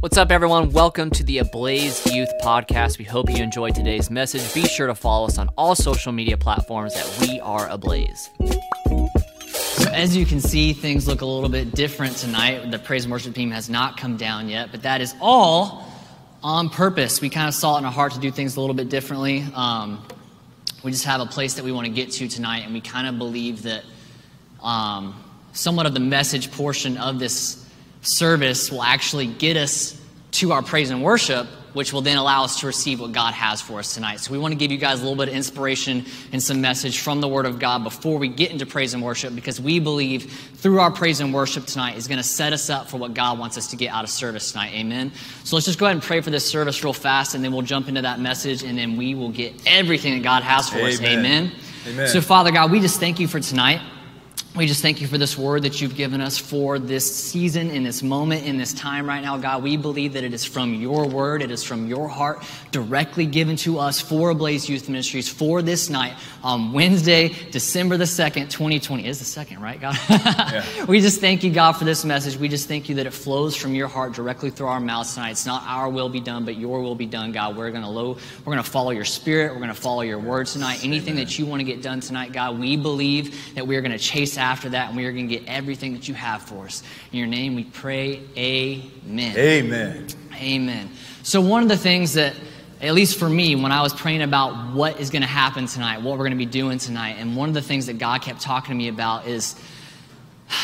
What's up, everyone? Welcome to the Ablaze Youth Podcast. We hope you enjoyed today's message. Be sure to follow us on all social media platforms that we are Ablaze. So as you can see, things look a little bit different tonight. The praise and worship team has not come down yet, but that is all on purpose. We kind of saw it in our heart to do things a little bit differently. Um, we just have a place that we want to get to tonight, and we kind of believe that um, somewhat of the message portion of this service will actually get us to our praise and worship, which will then allow us to receive what God has for us tonight. So we want to give you guys a little bit of inspiration and some message from the Word of God before we get into praise and worship, because we believe through our praise and worship tonight is going to set us up for what God wants us to get out of service tonight. Amen. So let's just go ahead and pray for this service real fast, and then we'll jump into that message, and then we will get everything that God has for us. Amen. Amen. Amen. So, Father God, we just thank you for tonight. We just thank you for this word that you've given us for this season, in this moment, in this time right now, God. We believe that it is from your word, it is from your heart, directly given to us for Ablaze Youth Ministries for this night on Wednesday, December the 2nd, 2020. It is the second, right, God? we just thank you, God, for this message. We just thank you that it flows from your heart directly through our mouths tonight. It's not our will be done, but your will be done, God. We're gonna low, we're gonna follow your spirit, we're gonna follow your word tonight. Anything that you want to get done tonight, God, we believe that we are gonna chase after that and we are gonna get everything that you have for us. In your name we pray, amen. Amen. Amen. So, one of the things that, at least for me, when I was praying about what is going to happen tonight, what we're going to be doing tonight, and one of the things that God kept talking to me about is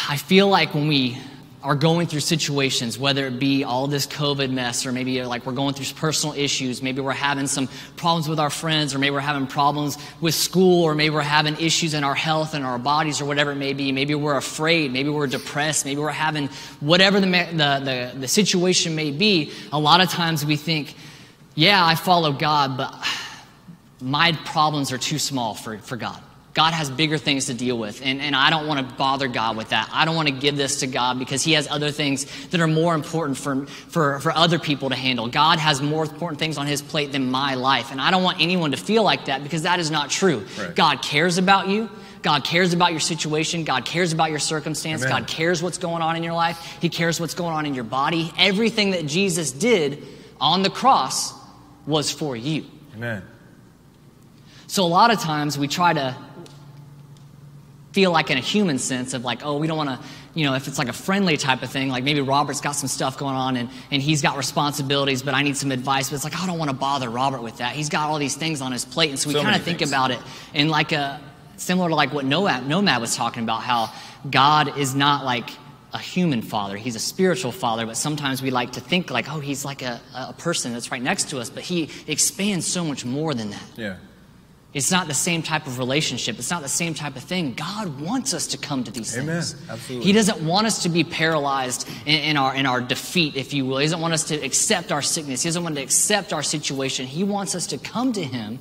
I feel like when we are going through situations, whether it be all this COVID mess, or maybe uh, like we're going through personal issues, maybe we're having some problems with our friends, or maybe we're having problems with school, or maybe we're having issues in our health and our bodies, or whatever it may be. Maybe we're afraid, maybe we're depressed, maybe we're having whatever the, the, the, the situation may be. A lot of times we think, yeah, I follow God, but my problems are too small for, for God. God has bigger things to deal with, and, and I don't want to bother God with that. I don't want to give this to God because He has other things that are more important for, for, for other people to handle. God has more important things on His plate than my life, and I don't want anyone to feel like that because that is not true. Right. God cares about you. God cares about your situation. God cares about your circumstance. Amen. God cares what's going on in your life. He cares what's going on in your body. Everything that Jesus did on the cross was for you. Amen. So a lot of times we try to feel like in a human sense of like, oh, we don't want to, you know, if it's like a friendly type of thing, like maybe Robert's got some stuff going on and, and he's got responsibilities, but I need some advice. But it's like, oh, I don't want to bother Robert with that. He's got all these things on his plate. And so we So kind of think about it in like a, similar to like what Nomad, Nomad was talking about, how God is not like a human father. He's a spiritual father, but sometimes we like to think like, oh, he's like a, a person that's right next to us, but he expands so much more than that. Yeah. It's not the same type of relationship. It's not the same type of thing. God wants us to come to these Amen. things. Absolutely. He doesn't want us to be paralyzed in, in our, in our defeat, if you will. He doesn't want us to accept our sickness. He doesn't want to accept our situation. He wants us to come to Him,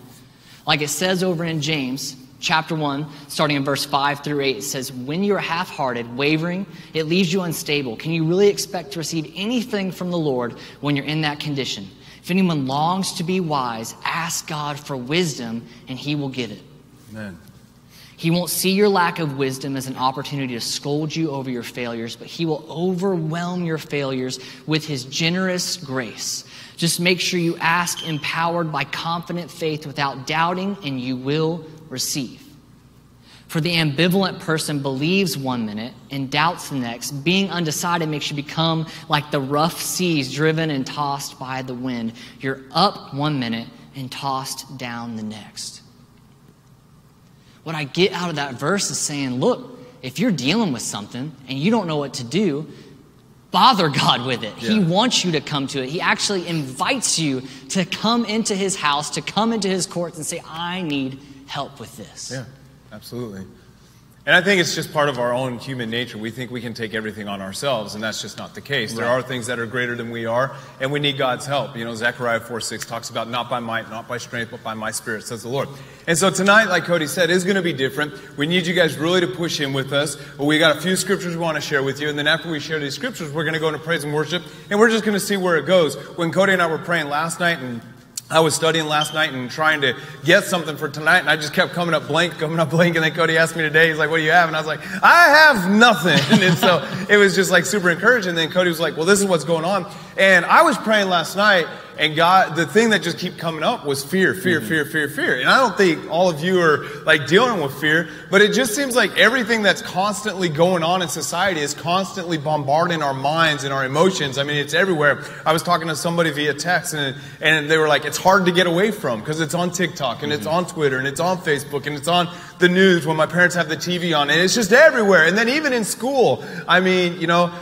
like it says over in James chapter 1, starting in verse 5 through 8. It says, When you're half hearted, wavering, it leaves you unstable. Can you really expect to receive anything from the Lord when you're in that condition? If anyone longs to be wise, ask God for wisdom, and he will give it. Amen. He won't see your lack of wisdom as an opportunity to scold you over your failures, but he will overwhelm your failures with his generous grace. Just make sure you ask empowered by confident faith without doubting, and you will receive. For the ambivalent person believes one minute and doubts the next. Being undecided makes you become like the rough seas driven and tossed by the wind. You're up one minute and tossed down the next. What I get out of that verse is saying, look, if you're dealing with something and you don't know what to do, bother God with it. He wants you to come to it. He actually invites you to come into his house, to come into his courts and say, I need help with this. Yeah, absolutely. And I think it's just part of our own human nature. We think we can take everything on ourselves, and that's just not the case. There are things that are greater than we are, and we need God's help. You know, Zechariah 4 6 talks about not by might, not by strength, but by my spirit, says the Lord. And so tonight, like Cody said, is going to be different. We need you guys really to push in with us. But we got a few scriptures we want to share with you, and then after we share these scriptures, we're going to go into praise and worship, and we're just going to see where it goes. When Cody and I were praying last night, and I was studying last night and trying to get something for tonight, and I just kept coming up blank, coming up blank. And then Cody asked me today, he's like, What do you have? And I was like, I have nothing. and so it was just like super encouraging. And then Cody was like, Well, this is what's going on. And I was praying last night, and God, the thing that just keep coming up was fear, fear, mm-hmm. fear, fear, fear. And I don't think all of you are like dealing with fear, but it just seems like everything that's constantly going on in society is constantly bombarding our minds and our emotions. I mean, it's everywhere. I was talking to somebody via text, and and they were like, it's hard to get away from because it's on TikTok and mm-hmm. it's on Twitter and it's on Facebook and it's on the news when my parents have the TV on, and it's just everywhere. And then even in school, I mean, you know,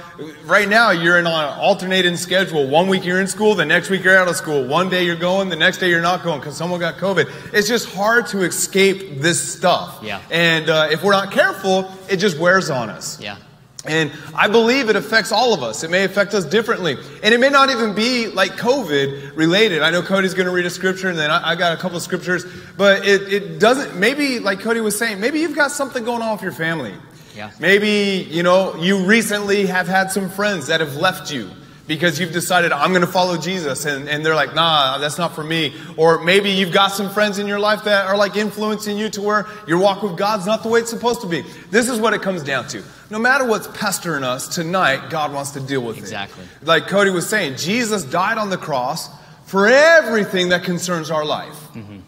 right now you're in an alternating schedule. One week you're in school, the next week you're out of school. One day you're going, the next day you're not going because someone got COVID. It's just hard to escape this stuff. Yeah. And uh, if we're not careful, it just wears on us. Yeah. And I believe it affects all of us. It may affect us differently. And it may not even be like COVID related. I know Cody's going to read a scripture and then I, I got a couple of scriptures, but it, it doesn't, maybe like Cody was saying, maybe you've got something going on with your family. Yeah. Maybe, you know, you recently have had some friends that have left you because you've decided, I'm going to follow Jesus. And, and they're like, nah, that's not for me. Or maybe you've got some friends in your life that are like influencing you to where your walk with God's not the way it's supposed to be. This is what it comes down to. No matter what's pestering us tonight, God wants to deal with exactly. it. Exactly. Like Cody was saying, Jesus died on the cross for everything that concerns our life. Mm-hmm.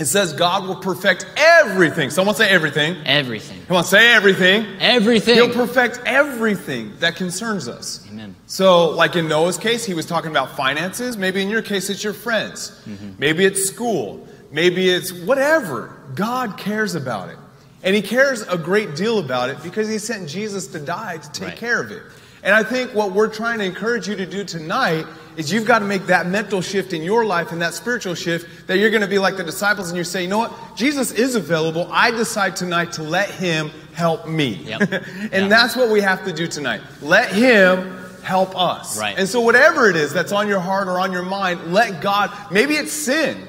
It says God will perfect everything. Someone say everything. Everything. Come on, say everything. Everything. He'll perfect everything that concerns us. Amen. So, like in Noah's case, he was talking about finances. Maybe in your case, it's your friends. Mm-hmm. Maybe it's school. Maybe it's whatever. God cares about it. And he cares a great deal about it because he sent Jesus to die to take right. care of it. And I think what we're trying to encourage you to do tonight is you've got to make that mental shift in your life and that spiritual shift that you're going to be like the disciples and you say, you know what? Jesus is available. I decide tonight to let him help me. Yep. and yep. that's what we have to do tonight. Let him help us. Right. And so whatever it is that's on your heart or on your mind, let God, maybe it's sin.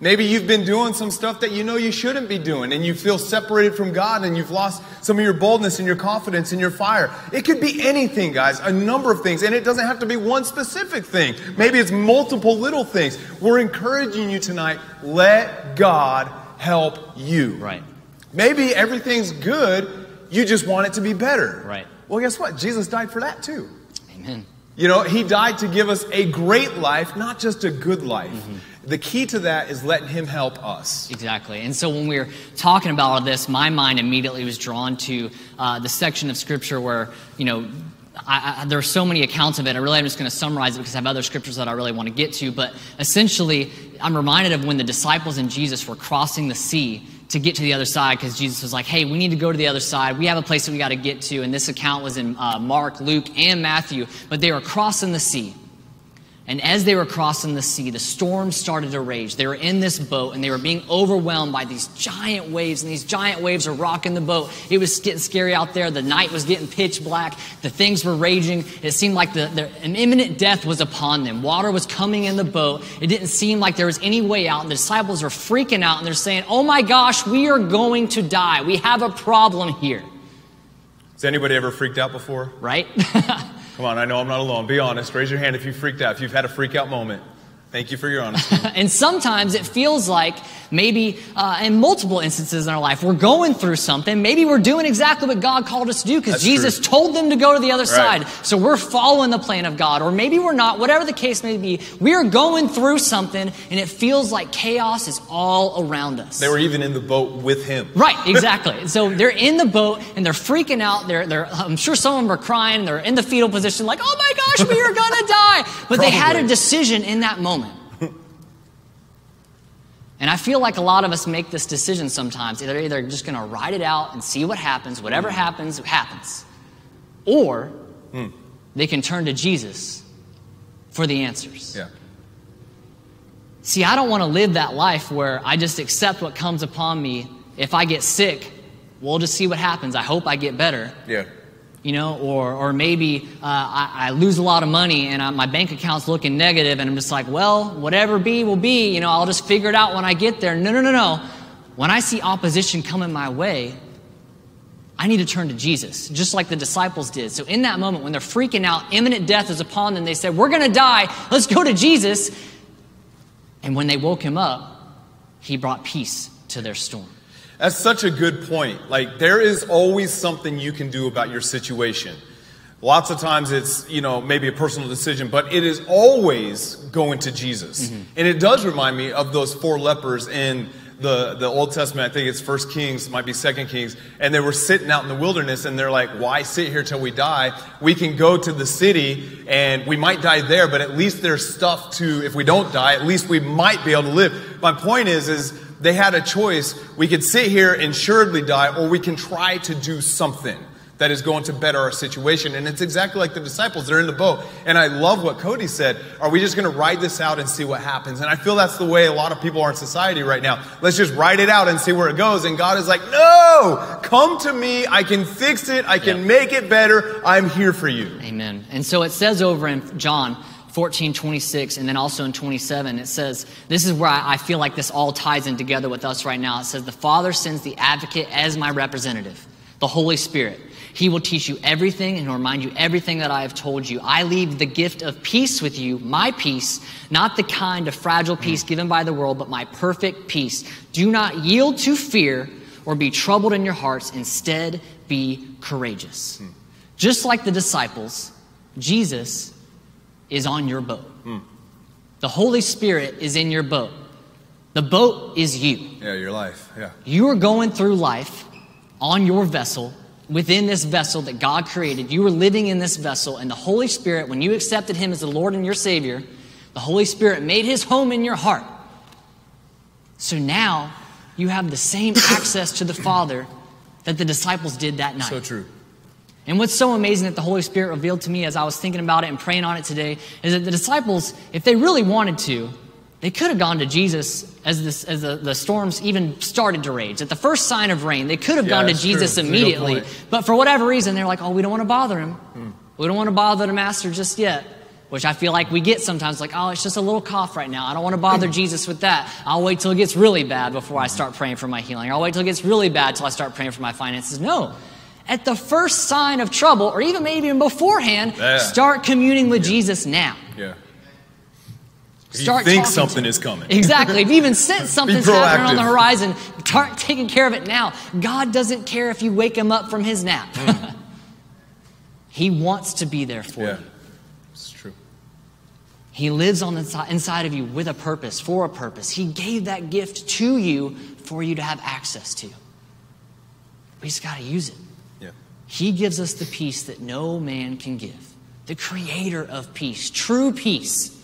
Maybe you've been doing some stuff that you know you shouldn't be doing and you feel separated from God and you've lost some of your boldness and your confidence and your fire. It could be anything, guys, a number of things. And it doesn't have to be one specific thing. Maybe it's multiple little things. We're encouraging you tonight, let God help you. Right. Maybe everything's good, you just want it to be better. Right. Well, guess what? Jesus died for that too. Amen. You know, he died to give us a great life, not just a good life. Mm-hmm. The key to that is letting Him help us. Exactly. And so when we were talking about all this, my mind immediately was drawn to uh, the section of Scripture where, you know, I, I, there are so many accounts of it. I really am just going to summarize it because I have other scriptures that I really want to get to. But essentially, I'm reminded of when the disciples and Jesus were crossing the sea to get to the other side because Jesus was like, hey, we need to go to the other side. We have a place that we got to get to. And this account was in uh, Mark, Luke, and Matthew. But they were crossing the sea. And as they were crossing the sea, the storm started to rage. They were in this boat and they were being overwhelmed by these giant waves, and these giant waves are rocking the boat. It was getting scary out there. The night was getting pitch black. The things were raging. It seemed like the, the, an imminent death was upon them. Water was coming in the boat. It didn't seem like there was any way out. And the disciples are freaking out and they're saying, Oh my gosh, we are going to die. We have a problem here. Has anybody ever freaked out before? Right? Come on, I know I'm not alone. Be honest. Raise your hand if you freaked out, if you've had a freak out moment. Thank you for your honesty. and sometimes it feels like maybe uh, in multiple instances in our life, we're going through something. Maybe we're doing exactly what God called us to do because Jesus true. told them to go to the other right. side. So we're following the plan of God. Or maybe we're not, whatever the case may be. We are going through something and it feels like chaos is all around us. They were even in the boat with him. Right, exactly. so they're in the boat and they're freaking out. They're, they're, I'm sure some of them are crying. They're in the fetal position like, oh my gosh, we are going to die. But they had a decision in that moment. And I feel like a lot of us make this decision sometimes. They're either just going to ride it out and see what happens, whatever mm. happens, happens. Or mm. they can turn to Jesus for the answers. Yeah. See, I don't want to live that life where I just accept what comes upon me. If I get sick, we'll just see what happens. I hope I get better. Yeah you know, or, or maybe uh, I, I, lose a lot of money and I, my bank account's looking negative and I'm just like, well, whatever be will be, you know, I'll just figure it out when I get there. No, no, no, no. When I see opposition coming my way, I need to turn to Jesus, just like the disciples did. So in that moment, when they're freaking out, imminent death is upon them, they said, we're going to die. Let's go to Jesus. And when they woke him up, he brought peace to their storm. That's such a good point. Like, there is always something you can do about your situation. Lots of times it's, you know, maybe a personal decision, but it is always going to Jesus. Mm-hmm. And it does remind me of those four lepers in the, the Old Testament. I think it's First Kings, might be Second Kings. And they were sitting out in the wilderness and they're like, why sit here till we die? We can go to the city and we might die there, but at least there's stuff to, if we don't die, at least we might be able to live. My point is, is they had a choice. We could sit here and assuredly die, or we can try to do something that is going to better our situation. And it's exactly like the disciples. They're in the boat. And I love what Cody said. Are we just going to ride this out and see what happens? And I feel that's the way a lot of people are in society right now. Let's just ride it out and see where it goes. And God is like, no, come to me. I can fix it. I can Yep. make it better. I'm here for you. Amen. And so it says over in John 14, 26, and then also in 27, it says, this is where I I feel like this all ties in together with us right now. It says, The Father sends the advocate as my representative, the Holy Spirit. He will teach you everything and remind you everything that I have told you. I leave the gift of peace with you, my peace, not the kind of fragile peace mm. given by the world, but my perfect peace. Do not yield to fear or be troubled in your hearts. Instead, be courageous. Hmm. Just like the disciples, Jesus is on your boat. The Holy Spirit is in your boat. The boat is you. Yeah, your life. Yeah. You are going through life on your vessel, within this vessel that God created. You were living in this vessel, and the Holy Spirit, when you accepted Him as the Lord and your Savior, the Holy Spirit made His home in your heart. So now you have the same access to the Father that the disciples did that night. So true. And what's so amazing that the Holy Spirit revealed to me as I was thinking about it and praying on it today is that the disciples, if they really wanted to, they could have gone to Jesus as, this, as the, the storms even started to rage. At the first sign of rain, they could have Yeah, gone to Jesus true. That's a good immediately. But for whatever reason, they're like, oh, we don't want to bother him. Hmm. We don't want to bother the master just yet. Which I feel like we get sometimes, like, oh, it's just a little cough right now. I don't want to bother Jesus with that. I'll wait till it gets really bad before I start praying for my healing. I'll wait till it gets really bad till I start praying for my finances. No. At the first sign of trouble, or even maybe even beforehand, Yeah. start communing with Jesus now. Yeah. If Start you think something to- is coming. Exactly. If you even sense something's happening on the horizon, start taking care of it now. God doesn't care if you wake him up from his nap. Hmm. he wants to be there for Yeah. you. It's true. He lives on the inside, inside of you with a purpose, for a purpose. He gave that gift to you for you to have access to. We just got to use it. He gives us the peace that no man can give. The creator of peace, true peace,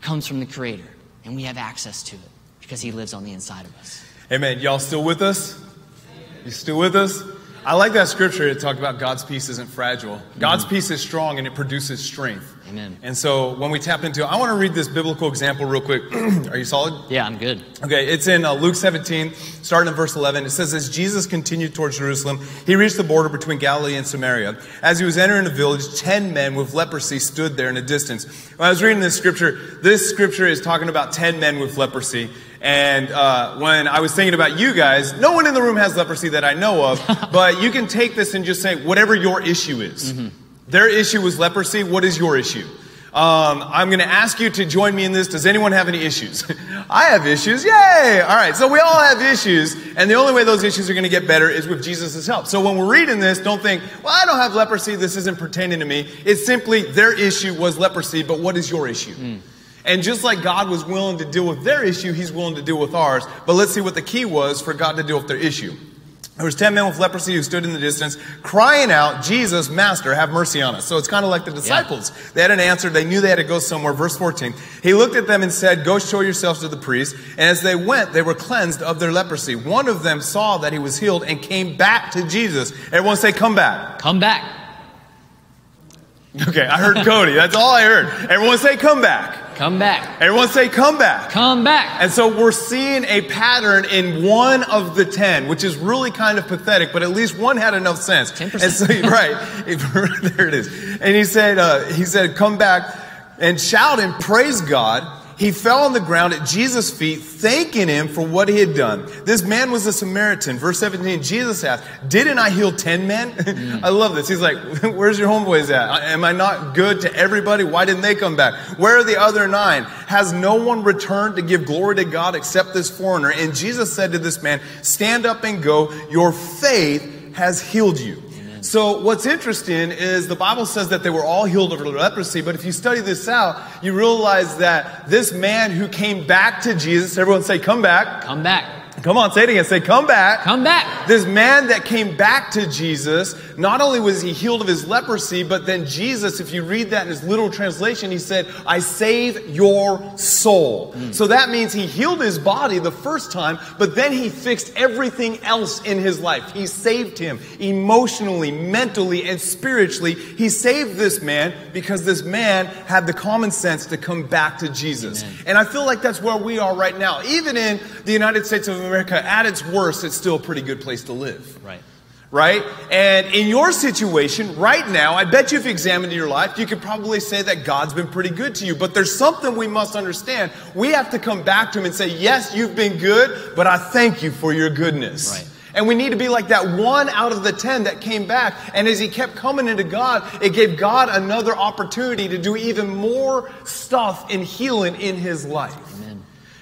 comes from the creator, and we have access to it because he lives on the inside of us. Amen. Y'all still with us? You still with us? I like that scripture. It talked about God's peace isn't fragile. God's peace is strong and it produces strength. Amen. And so when we tap into it, I want to read this biblical example real quick. Are you solid? Yeah, I'm good. Okay, it's in uh, Luke 17, starting in verse 11. It says, As Jesus continued towards Jerusalem, he reached the border between Galilee and Samaria. As he was entering the village, ten men with leprosy stood there in a distance. When I was reading this scripture, this scripture is talking about ten men with leprosy. And uh, when I was thinking about you guys, no one in the room has leprosy that I know of, but you can take this and just say, whatever your issue is. Their issue was leprosy. What is your issue? Um, I'm going to ask you to join me in this. Does anyone have any issues? I have issues. Yay! All right. So we all have issues. And the only way those issues are going to get better is with Jesus' help. So when we're reading this, don't think, well, I don't have leprosy. This isn't pertaining to me. It's simply their issue was leprosy, but what is your issue? And just like God was willing to deal with their issue, He's willing to deal with ours. But let's see what the key was for God to deal with their issue. There was ten men with leprosy who stood in the distance, crying out, Jesus, Master, have mercy on us. So it's kind of like the disciples. They had an answer. They knew they had to go somewhere. Verse 14. He looked at them and said, Go show yourselves to the priest. And as they went, they were cleansed of their leprosy. One of them saw that he was healed and came back to Jesus. Everyone say, Come back. Come back. Okay, I heard Cody. That's all I heard. Everyone say, Come back. Come back. Everyone say, Come back. Come back. And so we're seeing a pattern in one of the ten, which is really kind of pathetic, but at least one had enough sense. 10%. And so, right, there it is. And he said, uh, he said, come back and shout and praise God. He fell on the ground at Jesus' feet, thanking him for what he had done. This man was a Samaritan. Verse 17, Jesus asked, Didn't I heal 10 men? I love this. He's like, Where's your homeboys at? Am I not good to everybody? Why didn't they come back? Where are the other nine? Has no one returned to give glory to God except this foreigner? And Jesus said to this man, Stand up and go. Your faith has healed you. So, what's interesting is the Bible says that they were all healed of leprosy, but if you study this out, you realize that this man who came back to Jesus, everyone say, Come back. Come back. Come on, say it again. Say, come back. Come back. This man that came back to Jesus, not only was he healed of his leprosy, but then Jesus, if you read that in his literal translation, he said, I save your soul. Mm. So that means he healed his body the first time, but then he fixed everything else in his life. He saved him emotionally, mentally, and spiritually. He saved this man because this man had the common sense to come back to Jesus. Amen. And I feel like that's where we are right now. Even in the United States of America, America, at its worst, it's still a pretty good place to live. Right. Right? And in your situation, right now, I bet you if you examined your life, you could probably say that God's been pretty good to you. But there's something we must understand. We have to come back to Him and say, Yes, you've been good, but I thank you for your goodness. Right. And we need to be like that one out of the ten that came back. And as he kept coming into God, it gave God another opportunity to do even more stuff in healing in his life.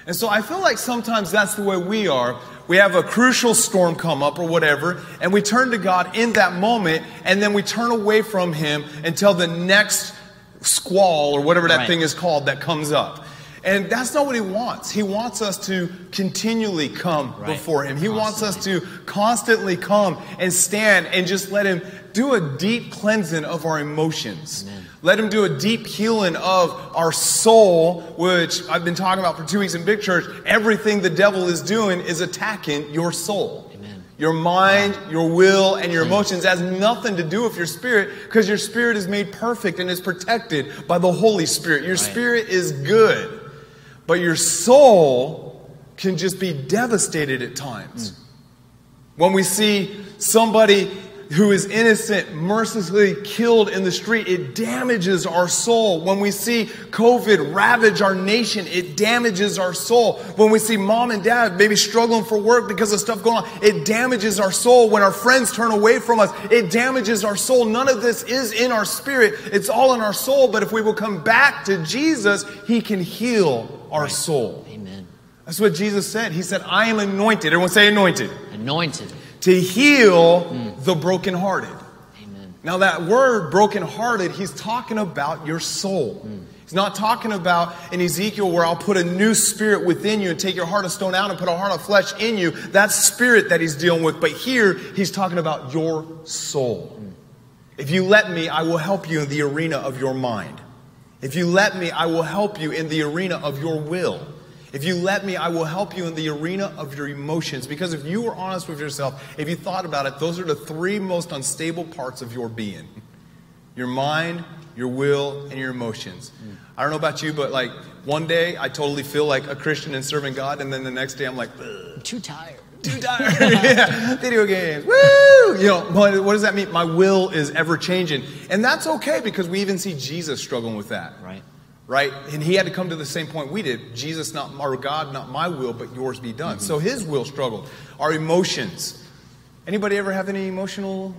And so I feel like sometimes that's the way we are. We have a crucial storm come up or whatever, and we turn to God in that moment, and then we turn away from Him until the next squall or whatever that right. thing is called that comes up. And that's not what he wants. He wants us to continually come right. before him. He constantly. wants us to constantly come and stand and just let him do a deep cleansing of our emotions. Amen. Let him do a deep healing of our soul, which I've been talking about for two weeks in Big Church. Everything the devil is doing is attacking your soul. Amen. Your mind, your will, and your emotions has nothing to do with your spirit because your spirit is made perfect and is protected by the Holy Spirit. Your right. spirit is good, but your soul can just be devastated at times. Mm. When we see somebody who is innocent mercilessly killed in the street, it damages our soul. When we see COVID ravage our nation, it damages our soul. When we see mom and dad maybe struggling for work because of stuff going on, it damages our soul. When our friends turn away from us, it damages our soul. None of this is in our spirit, it's all in our soul. But if we will come back to Jesus, He can heal our right. soul. Amen. That's what Jesus said. He said, I am anointed. Everyone say anointed. Anointed to heal mm. the brokenhearted. Amen. Now, that word brokenhearted, he's talking about your soul. Mm. He's not talking about in Ezekiel where I'll put a new spirit within you and take your heart of stone out and put a heart of flesh in you. That's spirit that he's dealing with. But here, he's talking about your soul. Mm. If you let me, I will help you in the arena of your mind. If you let me, I will help you in the arena of your will. If you let me, I will help you in the arena of your emotions. Because if you were honest with yourself, if you thought about it, those are the three most unstable parts of your being your mind, your will, and your emotions. I don't know about you, but like one day I totally feel like a Christian and serving God, and then the next day I'm like, I'm too tired. Too tired. yeah. Video games. Woo! You know, what does that mean? My will is ever changing. And that's okay because we even see Jesus struggling with that. Right right? And he had to come to the same point we did. Jesus, not our God, not my will, but yours be done. Mm-hmm. So his will struggled. Our emotions. Anybody ever have any emotional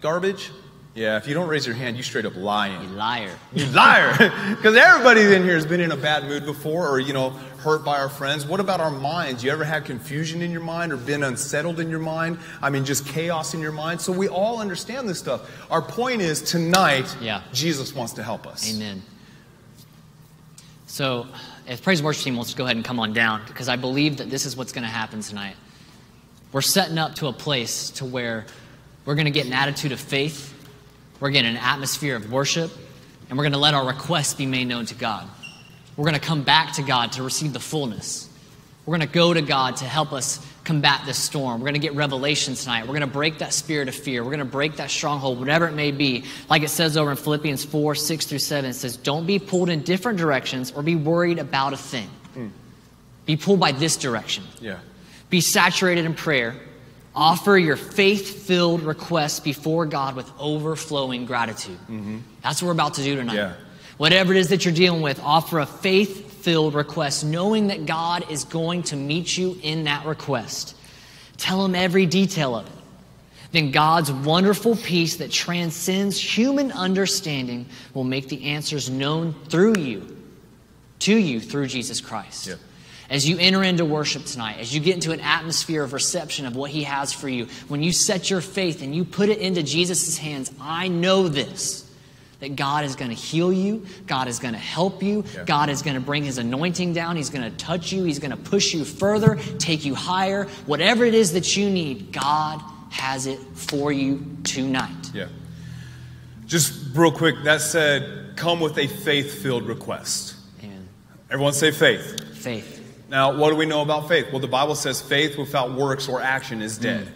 garbage? Yeah, if you don't raise your hand, you straight up lying. You liar. You liar. Because everybody in here has been in a bad mood before or, you know, hurt by our friends. What about our minds? You ever had confusion in your mind or been unsettled in your mind? I mean, just chaos in your mind? So we all understand this stuff. Our point is tonight, yeah. Jesus wants to help us. Amen. So, if praise worship team wants to go ahead and come on down, because I believe that this is what's going to happen tonight. We're setting up to a place to where we're going to get an attitude of faith, we're getting an atmosphere of worship, and we're going to let our requests be made known to God. We're going to come back to God to receive the fullness. We're going to go to God to help us combat this storm. We're going to get revelation tonight. We're going to break that spirit of fear. We're going to break that stronghold, whatever it may be. Like it says over in Philippians 4 6 through 7, it says, Don't be pulled in different directions or be worried about a thing. Mm. Be pulled by this direction. Yeah. Be saturated in prayer. Offer your faith filled requests before God with overflowing gratitude. Mm-hmm. That's what we're about to do tonight. Yeah. Whatever it is that you're dealing with, offer a faith filled request, knowing that God is going to meet you in that request. Tell Him every detail of it. Then God's wonderful peace that transcends human understanding will make the answers known through you, to you through Jesus Christ. Yeah. As you enter into worship tonight, as you get into an atmosphere of reception of what He has for you, when you set your faith and you put it into Jesus' hands, I know this that God is going to heal you, God is going to help you, yeah. God is going to bring His anointing down, He's going to touch you, He's going to push you further, take you higher. Whatever it is that you need, God has it for you tonight. Yeah. Just real quick, that said, come with a faith filled request. Amen. Everyone say faith. Faith. Now, what do we know about faith? Well, the Bible says faith without works or action is dead. Mm.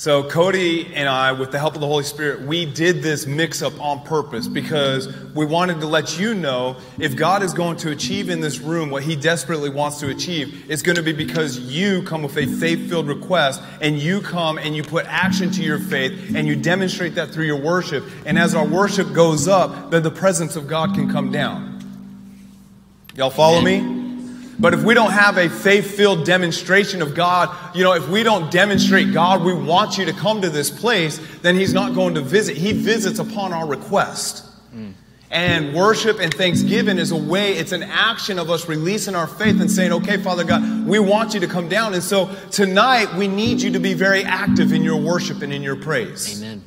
So, Cody and I, with the help of the Holy Spirit, we did this mix up on purpose because we wanted to let you know if God is going to achieve in this room what He desperately wants to achieve, it's going to be because you come with a faith filled request and you come and you put action to your faith and you demonstrate that through your worship. And as our worship goes up, then the presence of God can come down. Y'all follow me? But if we don't have a faith filled demonstration of God, you know, if we don't demonstrate God, we want you to come to this place, then He's not going to visit. He visits upon our request. Mm. And worship and thanksgiving is a way, it's an action of us releasing our faith and saying, okay, Father God, we want you to come down. And so tonight, we need you to be very active in your worship and in your praise. Amen.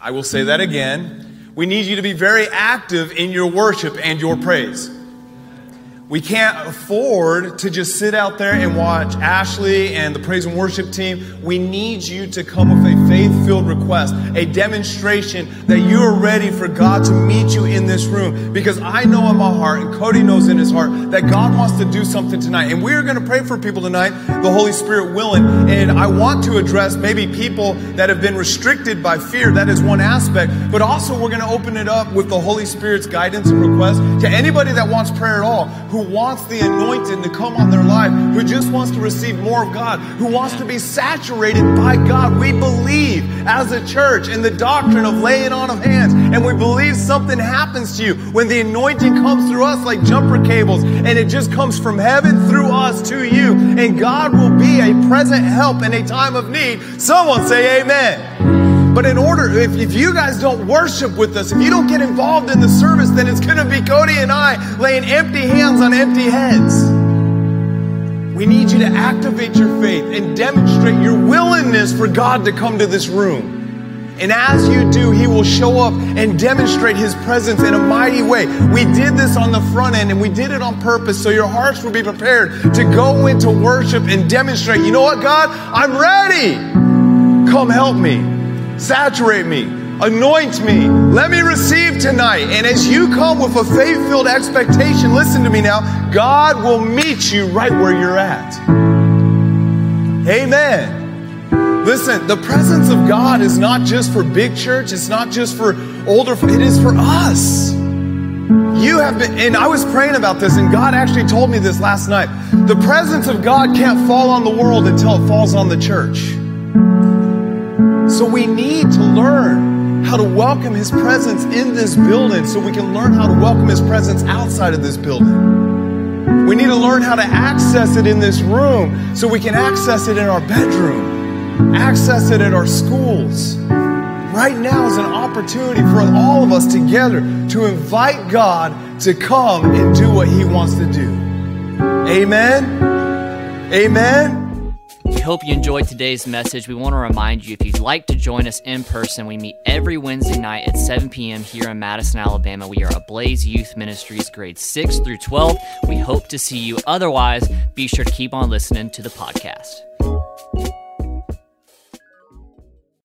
I will say that again. We need you to be very active in your worship and your praise. We can't afford to just sit out there and watch Ashley and the praise and worship team. We need you to come with a faith filled request, a demonstration that you are ready for God to meet you in this room. Because I know in my heart, and Cody knows in his heart, that God wants to do something tonight. And we're going to pray for people tonight, the Holy Spirit willing. And I want to address maybe people that have been restricted by fear. That is one aspect. But also, we're going to open it up with the Holy Spirit's guidance and request to anybody that wants prayer at all, who wants the anointing to come on their life, who just wants to receive more of God, who wants to be saturated by God. We believe as a church in the doctrine of laying on of hands, and we believe something happens to you when the anointing comes through us like jumper cables, and it just comes from heaven through us to you, and God will be a present help in a time of need. Someone say amen. But in order, if, if you guys don't worship with us, if you don't get involved in the service, then it's going to be Cody and I laying empty hands on empty heads. We need you to activate your faith and demonstrate your willingness for God to come to this room. And as you do, He will show up and demonstrate His presence in a mighty way. We did this on the front end and we did it on purpose so your hearts will be prepared to go into worship and demonstrate, you know what, God? I'm ready. Come help me. Saturate me. Anoint me. Let me receive tonight. And as you come with a faith filled expectation, listen to me now, God will meet you right where you're at. Amen. Listen, the presence of God is not just for big church, it's not just for older, it is for us. You have been, and I was praying about this, and God actually told me this last night. The presence of God can't fall on the world until it falls on the church. So we need to learn how to welcome His presence in this building so we can learn how to welcome His presence outside of this building. We need to learn how to access it in this room so we can access it in our bedroom, access it at our schools. Right now is an opportunity for all of us together to invite God to come and do what He wants to do. Amen. Amen. Hope you enjoyed today's message. We want to remind you if you'd like to join us in person, we meet every Wednesday night at 7 p.m. here in Madison, Alabama. We are Ablaze Youth Ministries, grades 6 through 12. We hope to see you. Otherwise, be sure to keep on listening to the podcast.